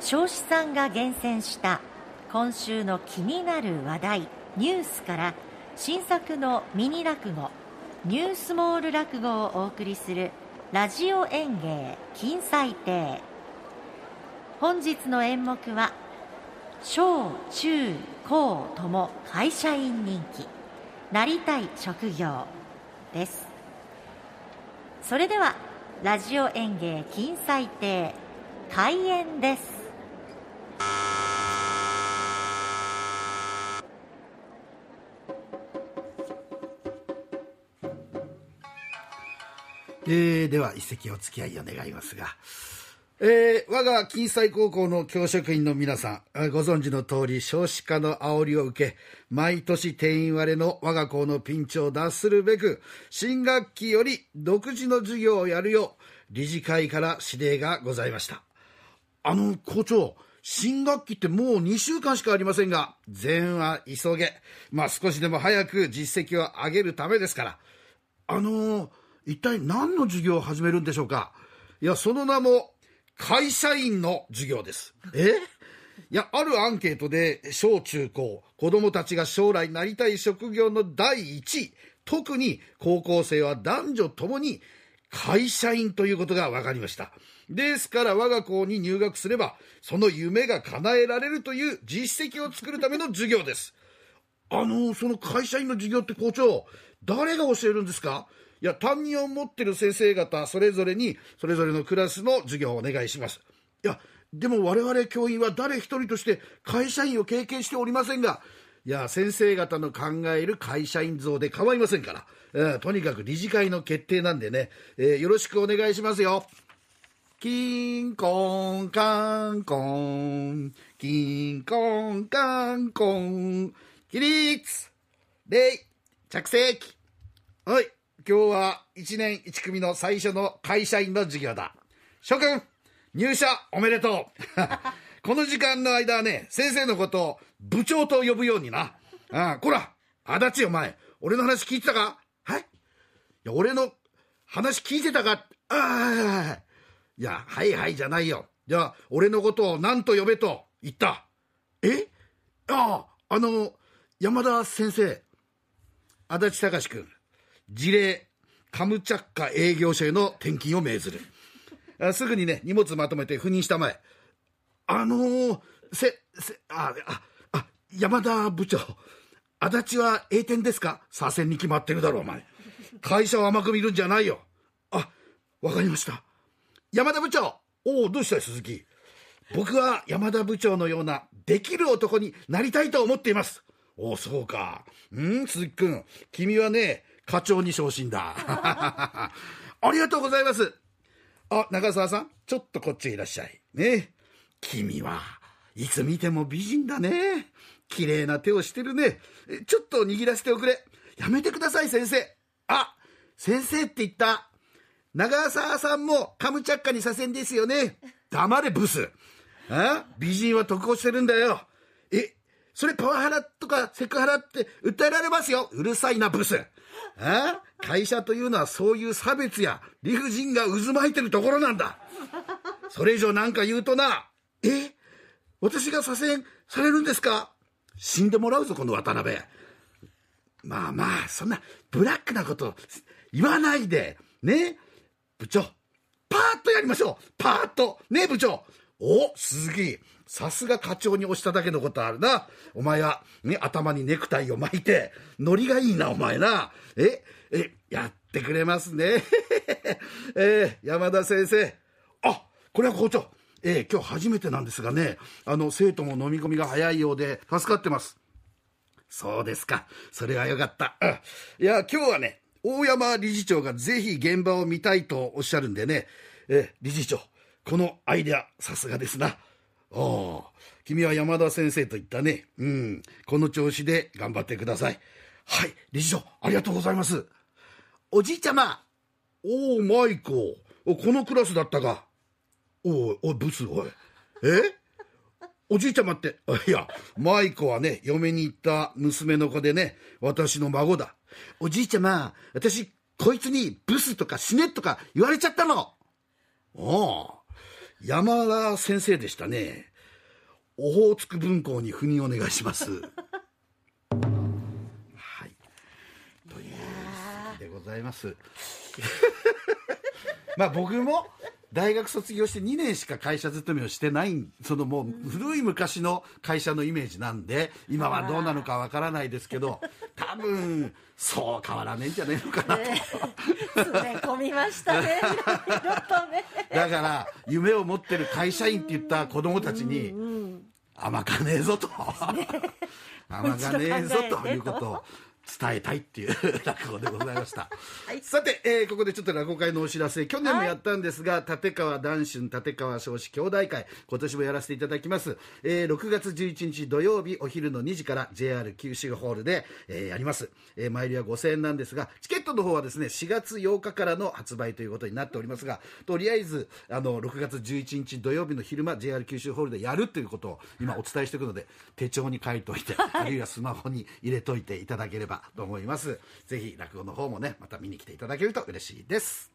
彰子さんが厳選した今週の気になる話題ニュースから新作のミニ落語ニュースモール落語をお送りするラジオ演芸金彩亭。本日の演目は小中高とも会社員人気なりたい職業です。それではラジオ演芸金彩亭開演です。えー、では一席お付き合いを願いますが、えー、我が金彩高校の教職員の皆さん、ご存知の通り少子化の煽りを受け、毎年定員割れの我が校のピンチを脱するべく、新学期より独自の授業をやるよう、理事会から指令がございました。あの、校長、新学期ってもう2週間しかありませんが、善は急げ。まあ少しでも早く実績を上げるためですから。あのー一体何の授業を始めるんでしょうか？いや、その名も、会社員の授業です。え？いや、あるアンケートで、小中高、子供たちが将来なりたい職業の第一位、特に高校生は男女ともに会社員ということが分かりました。ですから我が校に入学すれば、その夢が叶えられるという実績を作るための授業です。あの、その会社員の授業って校長、誰が教えるんですか？いや、担任を持ってる先生方、それぞれに、それぞれのクラスの授業をお願いします。いや、でも我々教員は誰一人として会社員を経験しておりませんが、いや、先生方の考える会社員像で構いませんから、えー、とにかく理事会の決定なんでね、えー、よろしくお願いしますよ。キンコンカンコン、キンコンカンコン、起立礼着席はい。今日は1年1組の最初の会社員の授業だ。諸君、入社おめでとう。この時間の間はね、先生のことを部長と呼ぶようにな。ああ、こら、足立お前、俺の話聞いてたか？はいいや、俺の話聞いてたか？ああ、いや、はいはいじゃないよ。じゃあ、俺のことを何と呼べと言った？え？ああ、あの、山田先生、足立隆君。事例、カムチャッカ営業所への転勤を命ずる。あすぐにね、荷物まとめて赴任したまえ。あのー、せ、せ、あ、あ、あ、山田部長。足立は栄転ですか？左遷に決まってるだろ、お前。会社を甘く見るんじゃないよ。あ、わかりました。山田部長おお、どうした鈴木？僕は山田部長のようなできる男になりたいと思っています。おお、そうか。うん、鈴木くん。君はね、課長に昇進だ。ありがとうございます。あ、中澤さん、ちょっとこっちへいらっしゃい。ね。君はいつ見ても美人だね。綺麗な手をしてるね。ちょっと握らせておくれ。やめてください、先生。あ、先生って言った。長澤さんもカムチャッカに左遷ですよね。黙れ、ブス。あ美人は得をしてるんだよ。え、それパワハラとかセクハラって訴えられますよ。うるさいな、ブス。あ会社というのはそういう差別や理不尽が渦巻いてるところなんだ。それ以上なんか言うとな、え？私が左遷されるんですか？死んでもらうぞ、この渡辺。まあまあ、そんなブラックなこと言わないで。ね？部長、パーッとやりましょう。パーッと。ね部長。お、鈴木。さすが課長に押しただけのことあるな。お前は、ね、頭にネクタイを巻いて、ノリがいいな、お前な。え、え、やってくれますね。えー、山田先生。あ、これは校長。えー、今日初めてなんですがね、あの、生徒も飲み込みが早いようで、助かってます。そうですか。それはよかった。いや、今日はね、大山理事長がぜひ現場を見たいとおっしゃるんでね、え理事長、このアイデア、さすがですな。ああ、君は山田先生と言ったね。うん。この調子で頑張ってください。はい、理事長、ありがとうございます。おじいちゃま。おお、マイコ。このクラスだったか。おいお、おブス、おい。え？おじいちゃまって、いや、マイコはね、嫁に行った娘の子でね、私の孫だ。おじいちゃま、私、こいつにブスとか死ねとか言われちゃったの。おお。山田先生でしたね。オホーツク文庫に赴任お願いします。はい。という席でございます。まあ僕も大学卒業して2年しか会社勤めをしてないそのもう古い昔の会社のイメージなんで今はどうなのかわからないですけど多分そう変わらねえんじゃねえのかなと、詰め込みましたね。だから夢を持ってる会社員って言った子供たちに甘かねえぞと。甘かねえぞということを伝えたいっていう 落語でございました、さて、えーここでちょっと落語会のお知らせ。去年もやったんですが、立川談春立川少子兄弟会今年もやらせていただきます、えー6月11日土曜日お昼の2時から JR 九州ホールで、えーやります、えー、前売りは5000円なんですがチケットの方はですね4月8日からの発売ということになっておりますがとりあえずあの6月11日土曜日の昼間 JR 九州ホールでやるということを今お伝えしておくので手帳に書いておいて、あるいはスマホに入れといていただければと思います。ぜひ落語の方もねまた見に来ていただけると嬉しいです。